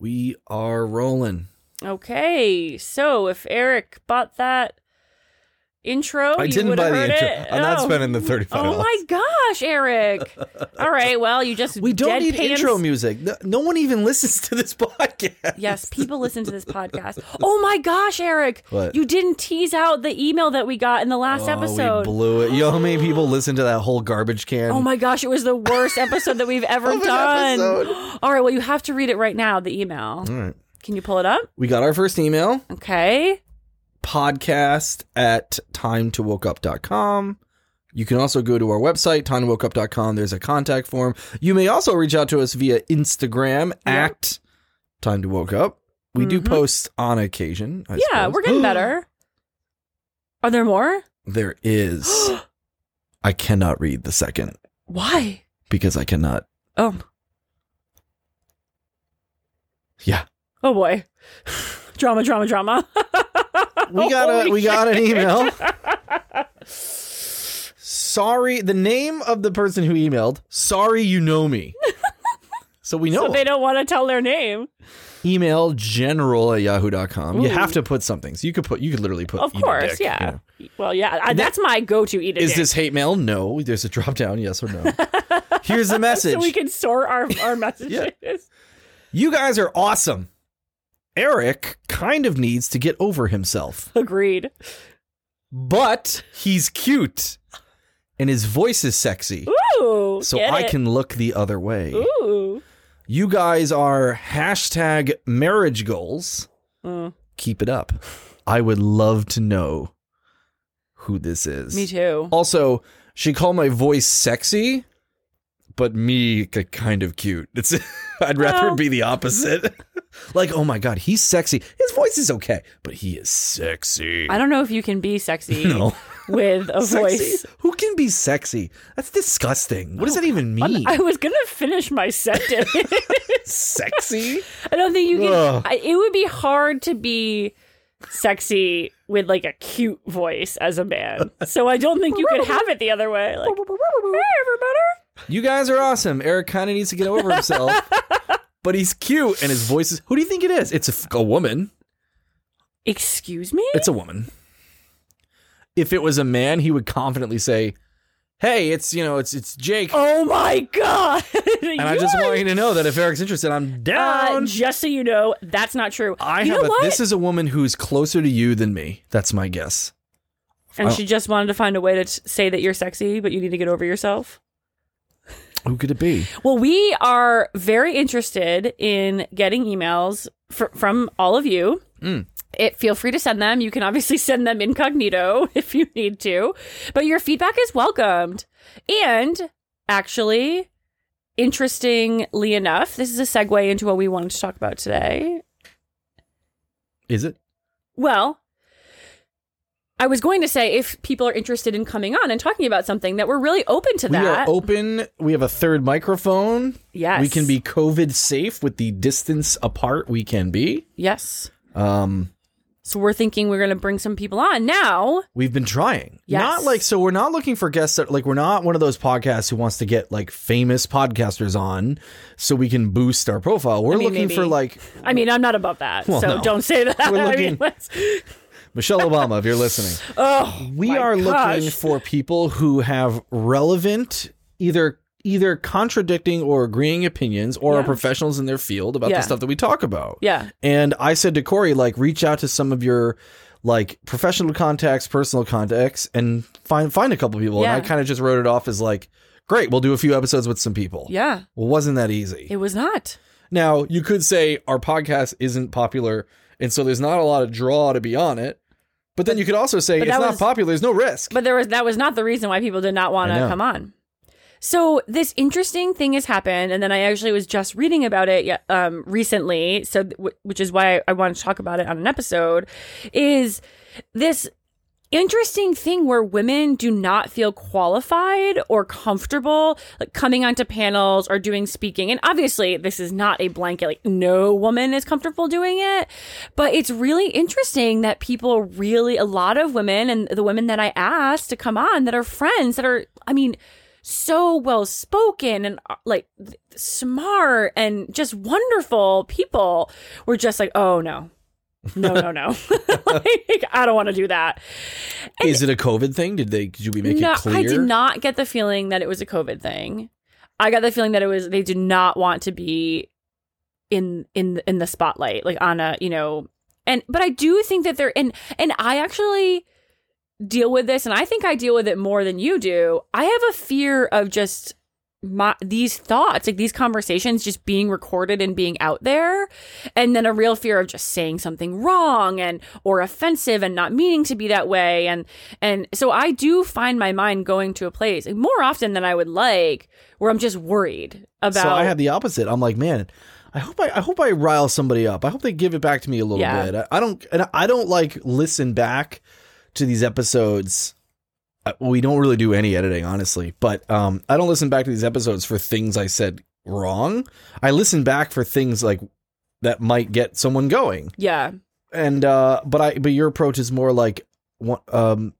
We are rolling. Okay, so if Eric bought that intro, I didn't would buy the intro. It. I'm not Oh. spending the 35 Oh my gosh, Eric! All right, well, you just We don't need deadpans- intro music. No, no one even listens to this podcast. Yes, people listen to this podcast. Oh my gosh, Eric! What? You didn't tease out the email that we got in the last Oh, episode. we blew it. You know how many people listen to that whole garbage can? Oh my gosh, it was the worst episode that we've ever done. episode. All right, well, you have to read it right now, the email. All right. Can you pull it up? We got our first email. Okay. Podcast at timetowokeup.com. You can also go to our website, timetowokeup.com. There's a contact form. You may also reach out to us via Instagram at time to woke up. We do Mhm. post on occasion. I yeah, suppose. we're getting better. Are there more? There is. I cannot read the second Why? because I cannot. Oh, Yeah. oh boy. drama, drama, drama. We got a we got an email. Sorry, the name of the person who emailed. Sorry, you know me. So we know So they don't want to tell their name. email general at yahoo.com. You have to put something. So you could put you could literally put Of course, dick, you yeah. know. Well, yeah, I, that's my go-to eat a Is dick. this hate mail? No. There's a drop down, yes or no. Here's the message. so we can sort our our messages. yeah. you guys are awesome. Eric kind of needs to get over himself, Agreed. but he's cute and his voice is sexy. Ooh. So I it. can look the other way. Ooh. You guys are hashtag marriage goals. Mm, Keep it up. I would love to know who this is. me too. Also, she called my voice sexy, but me kind of cute. It's I'd rather Well- be the opposite. like, oh my god, he's sexy. His voice is okay, but he is sexy. I don't know if you can be sexy No. with a Sexy? voice. Who can be sexy? That's disgusting. What does that even oh, mean? I was gonna finish my sentence. sexy? I don't think you can. I, it would be hard to be sexy with like a cute voice as a man. So I don't think you could have it the other way. Like, hey, everybody. You guys are awesome. Eric kind of needs to get over himself, but he's cute and his voice is. Who do you think it is? It's It's a woman. Excuse me. It's a woman. If it was a man, he would confidently say, "Hey, it's you know, it's it's Jake." oh my god! and I just want you to know that if Eric's interested, I'm Uh, down. just so you know, that's not true. I you have know a, what? this is a woman who's closer to you than me. That's my guess. and she just wanted to find a way to t- say that you're sexy, but you need to get over yourself. Who could it be? Well, we are very interested in getting emails fr- from all of you. Mm. It, feel free to send them. You can obviously send them incognito if you need to, but your feedback is welcomed. And actually, interestingly enough, this is a segue into what we wanted to talk about today. Is it? Well, I was going to say if people are interested in coming on and talking about something that we're really open to that. We are open. We have a third microphone. yes. We can be COVID safe with the distance apart we can be. Yes. Um, So we're thinking we're going to bring some people on now. We've been trying. Yes. Not like so we're not looking for guests that like we're not one of those podcasts who wants to get like famous podcasters on so we can boost our profile. We're mean, looking maybe. for like I mean, I'm not above that, Well, so no. don't say that. We're I looking- mean, let's- Michelle Obama if you're listening. oh, We are gosh. looking for people who have relevant either either contradicting or agreeing opinions or are professionals in their field about Yeah. the stuff that we talk about. Yeah. And I said to Corey, like, reach out to some of your like professional contacts, personal contacts, and find find a couple people. Yeah. And I kind of just wrote it off as like, great, we'll do a few episodes with some people. Yeah. Well, wasn't that easy? It was not. now you could say our podcast isn't popular, and so there's not a lot of draw to be on it. But then you could also say but it's that not was- popular. There's no risk. But there was that was not the reason why people did not want I to know. come on. So this interesting thing has happened, and then I actually was just reading about it ye- um, recently. So, th- which is why I wanted to talk about it on an episode. Is this interesting thing where women do not feel qualified or comfortable like coming onto panels or doing speaking and obviously this is not a blanket like no woman is comfortable doing it but it's really interesting that people really a lot of women and the women that I asked to come on that are friends that are I mean so well spoken and uh, like smart and just wonderful people were just like, oh no. No, no, no. like, I don't want to do that. Is it a COVID thing? Did they? Did we make no, it clear? I did not get the feeling that it was a COVID thing. I got the feeling that it was they did not want to be in in in the spotlight, like on a you know, and but I do think that they're and and I actually deal with this, and I think I deal with it more than you do. I have a fear of just my these thoughts like these conversations just being recorded and being out there and then a real fear of just saying something wrong and or offensive and not meaning to be that way and and so I do find my mind going to a place like, more often than I would like where I'm just worried about So I had the opposite. I'm like, man, I hope I, I hope I rile somebody up. I hope they give it back to me a little Yeah. bit. I, I don't and I don't like listen back to these episodes. We don't really do any editing, honestly, but um, I don't listen back to these episodes for things I said wrong. I listen back for things like that might get someone going. yeah And uh, but I but your approach is more like um,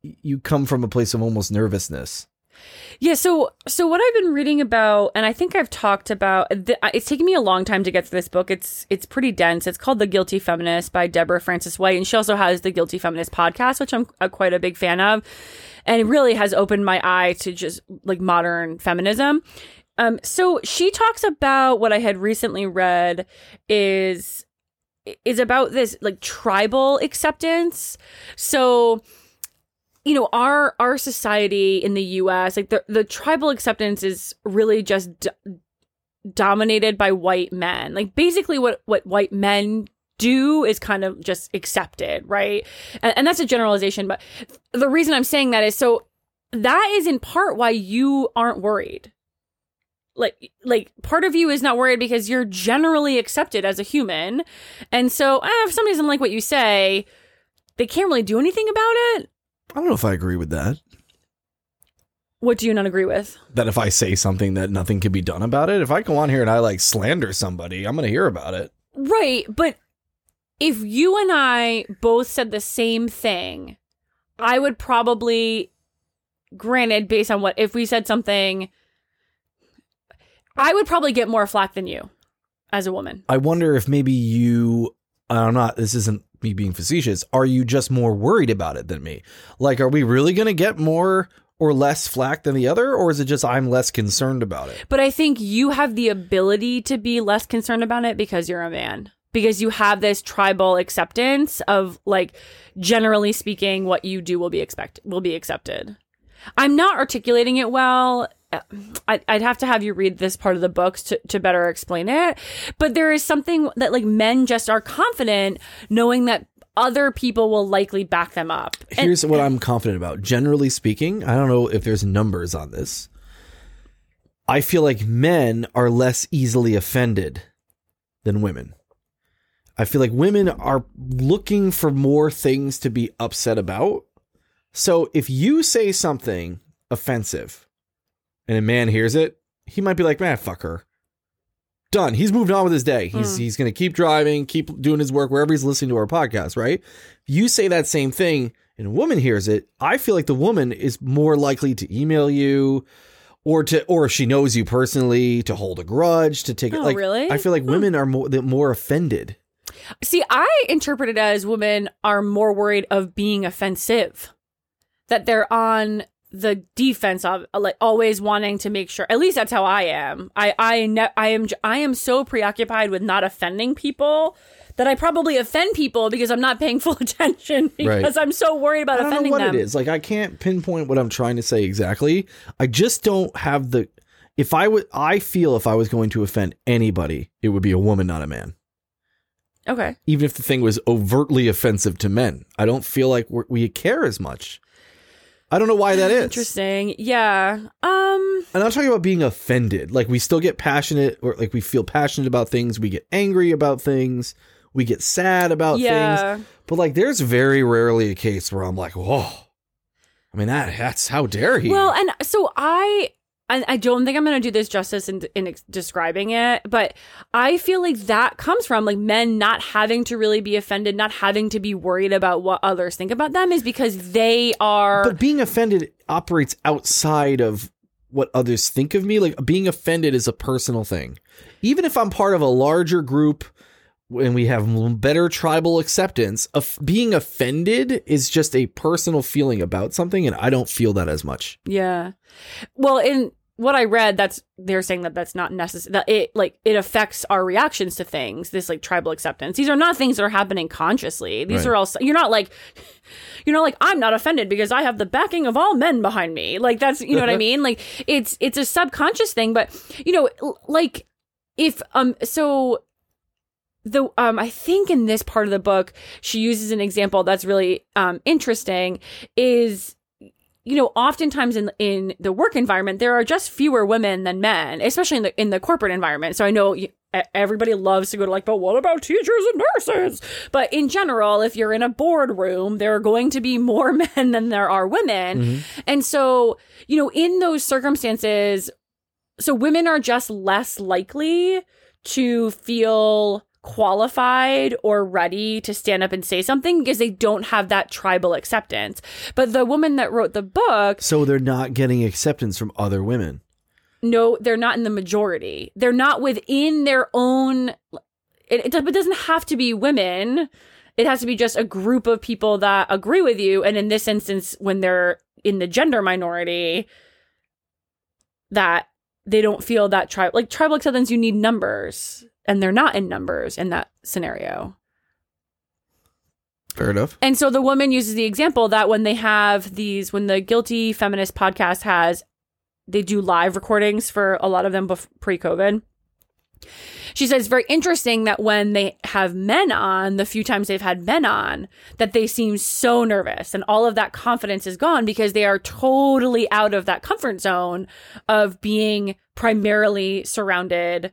you come from a place of almost nervousness. Yeah, so so what I've been reading about, and I think I've talked about. It's taken me a long time to get to this book. It's it's pretty dense. It's called The Guilty Feminist by Deborah Frances-White, and she also has the Guilty Feminist podcast, which I'm uh quite a big fan of, and it really has opened my eye to just like modern feminism. Um, so she talks about what I had recently read is is about this like tribal acceptance. So you know our our society in the US like the the tribal acceptance is really just d- dominated by white men. Like basically what what white men do is kind of just accepted right? And, and that's a generalization but the reason i'm saying that is so that is in part why you aren't worried. Like like part of you is not worried because you're generally accepted as a human. And so eh, if somebody doesn't like what you say they can't really do anything about it I don't know if I agree with that. what do you not agree with that if I say something that nothing can be done about it, if I go on here and I like slander somebody, I'm going to hear about it. Right, but if you and I both said the same thing, I would probably granted based on what if we said something I would probably get more flack than you as a woman. I wonder if maybe you, I'm not, this isn't me being facetious. Are you just more worried about it than me? Like, are we really going to get more or less flack than the other? Or is it just I'm less concerned about it? But I think you have the ability to be less concerned about it because you're a man. Because you have this tribal acceptance of like generally speaking what you do will be expect will be accepted. I'm not articulating it well. I'd have to have you read this part of the books to, to better explain it. But there is something that like men just are confident knowing that other people will likely back them up. And- Here's what I'm confident about. Generally speaking, I don't know if there's numbers on this. I feel like men are less easily offended than women. I feel like women are looking for more things to be upset about. So if you say something offensive and a man hears it, he might be like, man, fuck her. Done. He's moved on with his day. He's Hmm. he's gonna keep driving, keep doing his work wherever he's listening to our podcast, right? You say that same thing and a woman hears it, I feel like the woman is more likely to email you or to or if she knows you personally, to hold a grudge, to take it Oh, like really? I feel like women are more more offended. See, I interpret it as women are more worried of being offensive, that they're on the defense of like always wanting to make sure. At least that's how I am. I I ne- I am I am so preoccupied with not offending people that I probably offend people because I'm not paying full attention because Right. I'm so worried about I don't know what them. it is. Like I can't pinpoint what I'm trying to say exactly. I just don't have the if I would I feel if I was going to offend anybody, it would be a woman, not a man. Okay. Even if the thing was overtly offensive to men, I don't feel like we're, we care as much. I don't know why that is. Interesting. Yeah. Um And I'm talking about being offended. Like we still get passionate, or like we feel passionate about things. We get angry about things. We get sad about things. But like, there's very rarely a case where I'm like, whoa. I mean, that that's how dare he? Well, and so I, I, I don't think I'm going to do this justice in, in ex- describing it, but I feel like that comes from like men not having to really be offended, not having to be worried about what others think about them, is because they are. but being offended operates outside of what others think of me. Like being offended is a personal thing. Even if I'm part of a larger group and we have better tribal acceptance, of being offended is just a personal feeling about something, and I don't feel that as much. Yeah. Well, in what I read, that's they're saying that that's not necessary. That it like it affects our reactions to things. This like tribal acceptance. These are not things that are happening consciously. These Right. are all. You're not like. You're not like I'm not offended because I have the backing of all men behind me. Like that's you know what I mean. Like it's it's a subconscious thing, but you know like if um so the um I think in this part of the book she uses an example that's really um interesting is you know oftentimes in in the work environment there are just fewer women than men especially in the in the corporate environment. So I know everybody loves to go to like but what about teachers and nurses? But in general if you're in a boardroom there are going to be more men than there are women. Mm-hmm. And so you know in those circumstances so women are just less likely to feel qualified or ready to stand up and say something because they don't have that tribal acceptance. But the woman that wrote the book, So they're not getting acceptance from other women. no, they're not in the majority. They're not within their own. It, it, does- it doesn't have to be women. It has to be just a group of people that agree with you. And in this instance, when they're in the gender minority, that they don't feel that tribe like tribal acceptance. You need numbers, and they're not in numbers in that scenario. Fair enough. And so the woman uses the example that when they have these, when the Guilty Feminist podcast has, they do live recordings for a lot of them pre COVID. She says it's very interesting that when they have men on, the few times they've had men on, that they seem so nervous and all of that confidence is gone because they are totally out of that comfort zone of being primarily surrounded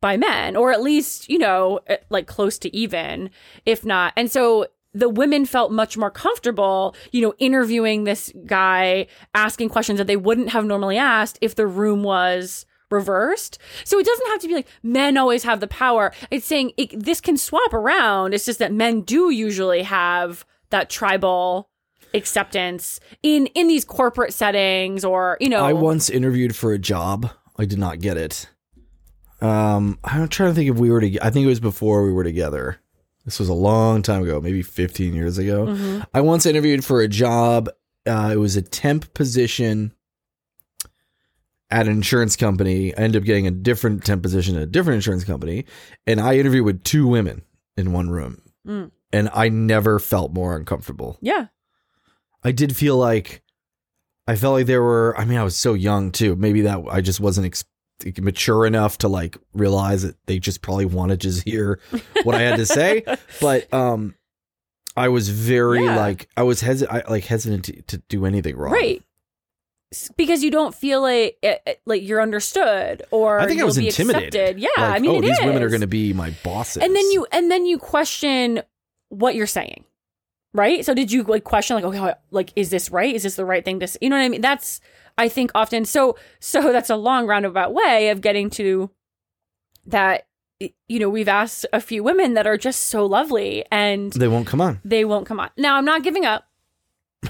by men, or at least, you know, eh, like close to even, if not. And so the women felt much more comfortable, you know, interviewing this guy, asking questions that they wouldn't have normally asked if the room was reversed. So it doesn't have to be like men always have the power. It's saying it, this can swap around. It's just that men do usually have that tribal acceptance in in these corporate settings or you know I once interviewed for a job. I did not get it. Um, I'm trying to think if we were together. I think it was before we were together. This was a long time ago, maybe 15 years ago. Mhm. I once interviewed for a job. Uh, it was a temp position at an insurance company. I ended up getting a different temp position at a different insurance company, and I interviewed with two women in one room, Mm. and I never felt more uncomfortable. yeah I did feel like I felt like there were. I mean, I was so young too. Maybe that I just wasn't ex- mature enough to like realize that they just probably wanted to just hear what I had to say. But um, I was very Yeah. like I was hesitant, like hesitant to, to do anything wrong. right because you don't feel like eh, eh, like you're understood or I think I was intimidated. accepted. yeah Like, i mean oh, it these women are going to be my bosses. and then you and then you question what you're saying right? So did you like question like okay like is this right? Is this the right thing to say? you know what i mean? That's i think often so so that's a long roundabout way of getting to that you know we've asked a few women that are just so lovely and they won't come on. they won't come on. Now i'm not giving up.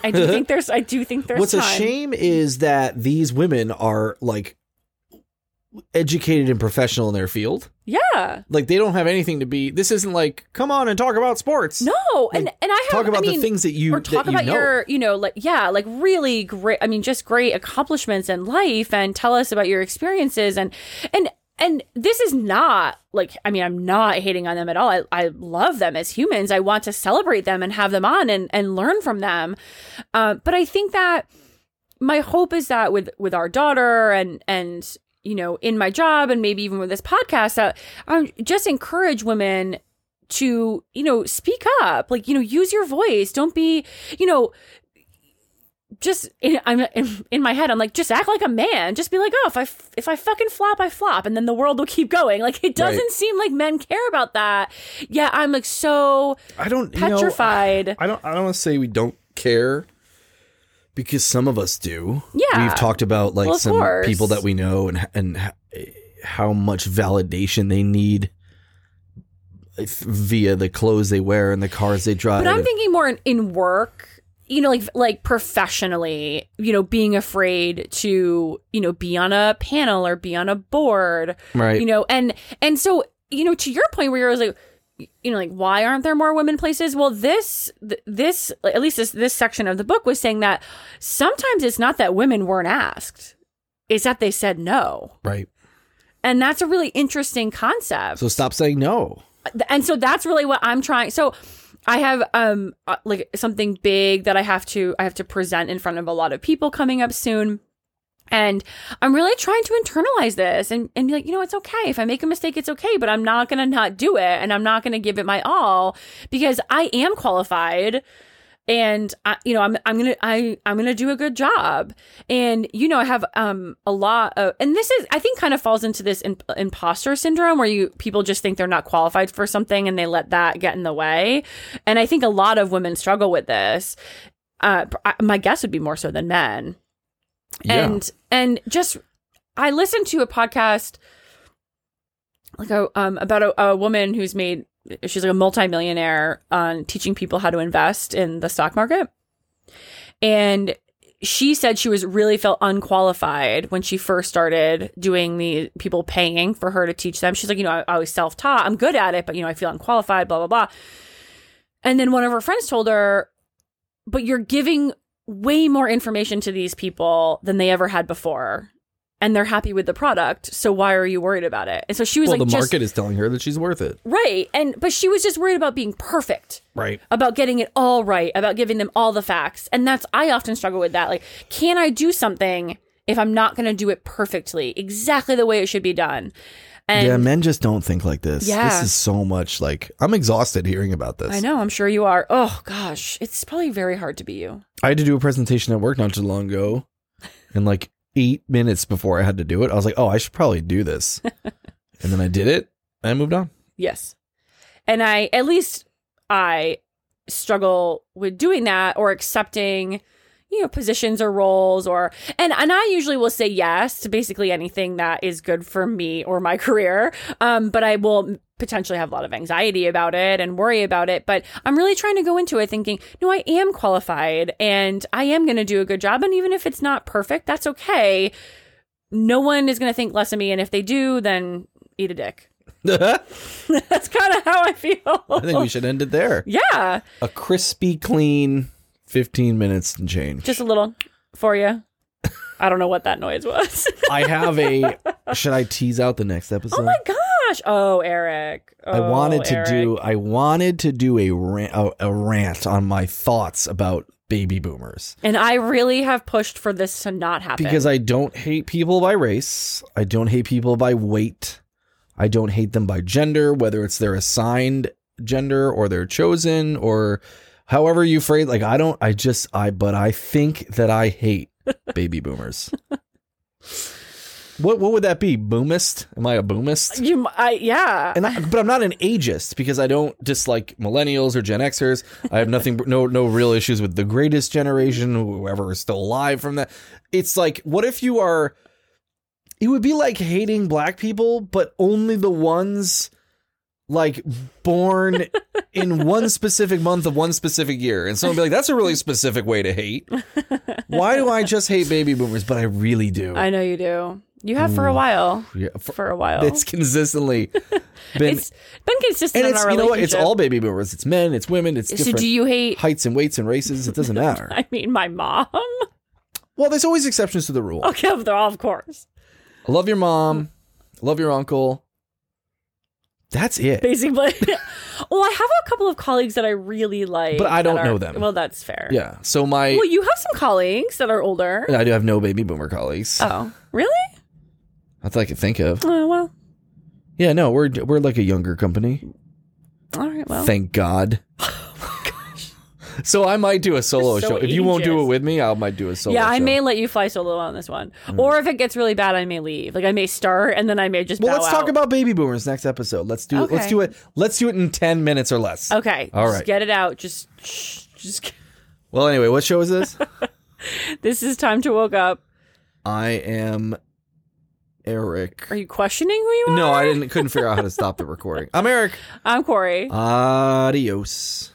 I do think there's i do think there's What's a shame is that these women are like educated and professional in their field. yeah Like they don't have anything to be. This isn't like come on and talk about sports. no and and i have talk about I mean, the things that you or talk that you about know. your you know like yeah like really great i mean just great accomplishments in life and tell us about your experiences and and and this is not like i mean i'm not hating on them at all i, I love them as humans i want to celebrate them and have them on and and learn from them uh, but i think that my hope is that with with our daughter and and you know in my job and maybe even with this podcast that i just encourage women to you know speak up like you know use your voice. Don't be you know just in, I'm in, in my head I'm like just act like a man. Just be like oh if I if I fucking flop I flop. And then the world will keep going. Like it doesn't Right. seem like men care about that. Yeah I'm like so I don't you know, petrified. I don't. I don't want to say we don't care because some of us do. Yeah. we've talked about like Well, some course. people that we know and and how much validation they need via the clothes they wear and the cars they drive. but I'm thinking more in, in work you know, like like professionally, you know, being afraid to, you know, be on a panel or be on a board, Right. you know, and and so you know, to your point where you're like, you know, like why aren't there more women places? Well, this th- this at least this this section of the book was saying that sometimes it's not that women weren't asked, it's that they said no, right. and that's a really interesting concept So stop saying no. and so that's really what I'm trying. So I have um uh, like something big that I have to I have to present in front of a lot of people coming up soon. And I'm really trying to internalize this and, and be like, you know, it's okay. If I make a mistake, it's okay, but I'm not going to not do it and I'm not going to give it my all because I am qualified and I, you know, I'm, I'm to, I, I'm to do a good job. And, you know, I have, um, a lot of, and this is, I think kind of falls into this in, imposter syndrome where you, people just think they're not qualified for something and they let that get in the way. And I think a lot of women struggle with this. Uh, I- my guess would be more so than men Yeah. and and just I listened to a podcast like a um about a, a woman who's made she's like a multimillionaire on teaching people how to invest in the stock market. And she said she was really felt unqualified when she first started doing the people paying for her to teach them. She's like you know I, I was self-taught. I'm good at it but you know i feel unqualified blah blah blah. And then one of her friends told her but you're giving way more information to these people than they ever had before and they're happy with the product so why are you worried about it and so she was well, like the just market is telling her that she's worth it. right and but she was just worried about being perfect Right. about getting it all right about giving them all the facts and that's i often struggle with that like can i do something if i'm not going to do it perfectly exactly the way it should be done and yeah, men just don't think like this. Yeah. This is so much like I'm exhausted hearing about this. i know i'm sure you are oh gosh it's probably very hard to be you I had to do a presentation at work not too long ago, and like eight minutes before I had to do it, I was like, "Oh, I should probably do this," and then I did it and I moved on. Yes. And I, at least I struggle with doing that or accepting, you know, positions or roles or, and, and I usually will say yes to basically anything that is good for me or my career. Um, but I will potentially have a lot of anxiety about it and worry about it. But I'm really trying to go into it thinking, no, I am qualified and I am going to do a good job. And even if it's not perfect, that's okay. No one is going to think less of me. And if they do, then eat a dick. That's kind of how I feel. I think we should end it there. Yeah, A crispy, clean, fifteen minutes and change. just a little for you. I don't know what that noise was. I have a. Should I tease out the next oh episode? oh my gosh! Oh, Eric. I Oh, wanted to oh, Eric. do. I wanted to do a rant, a, a rant on my thoughts about baby boomers and I really have pushed for this to not happen because I don't hate people by race. I don't hate people by weight. I don't hate them by gender, whether it's their assigned gender or their chosen or however you phrase. Like I don't. I just. I. But I think that I hate baby boomers. What what would that be? Boomist? Am I a boomist? you. I yeah. And I, but I'm not an ageist because I don't dislike millennials or Gen Xers. I have nothing, no, no real issues with the greatest generation, whoever is still alive from that. It's like, what if you are? It would be like hating black people, but only the ones like born in one specific month of one specific year. And someone be like, "That's a really specific way to hate." Why do I just hate baby boomers? But I really do. I know you do. You have for a mm. while. Yeah, for- For a while. it's consistently been it's been consistent and in it's our you know what it's all baby boomers it's men it's women it's So do you hate? heights and weights and races it doesn't matter I mean, my mom. well there's always exceptions to the rule Okay, they're all of course. I love your mom love your uncle that's it Basically, well, I have a couple of colleagues that I really like, But I don't that know them. Well, that's fair. yeah so my Well, you have some colleagues that are older. I do have no baby boomer colleagues Oh, really? that's all I can think of Oh, well. yeah no we're we're like a younger company All right. Well, thank God so I might do a solo so show if you won't do it with me I might do a solo yeah, I show. may let you fly solo on this one, Mm. or if it gets really bad, I may leave. Like I may start, and then I may just. well let's talk about baby boomers next episode let's do it let's do it let's do it in 10 minutes or less Okay. All just right. Get it out. Just, just. well anyway what show is this This is time to woke up. I am Eric. Are you questioning who you are? No, I didn't. Couldn't figure out how to stop the recording. I'm Eric. I'm Corey. Adios.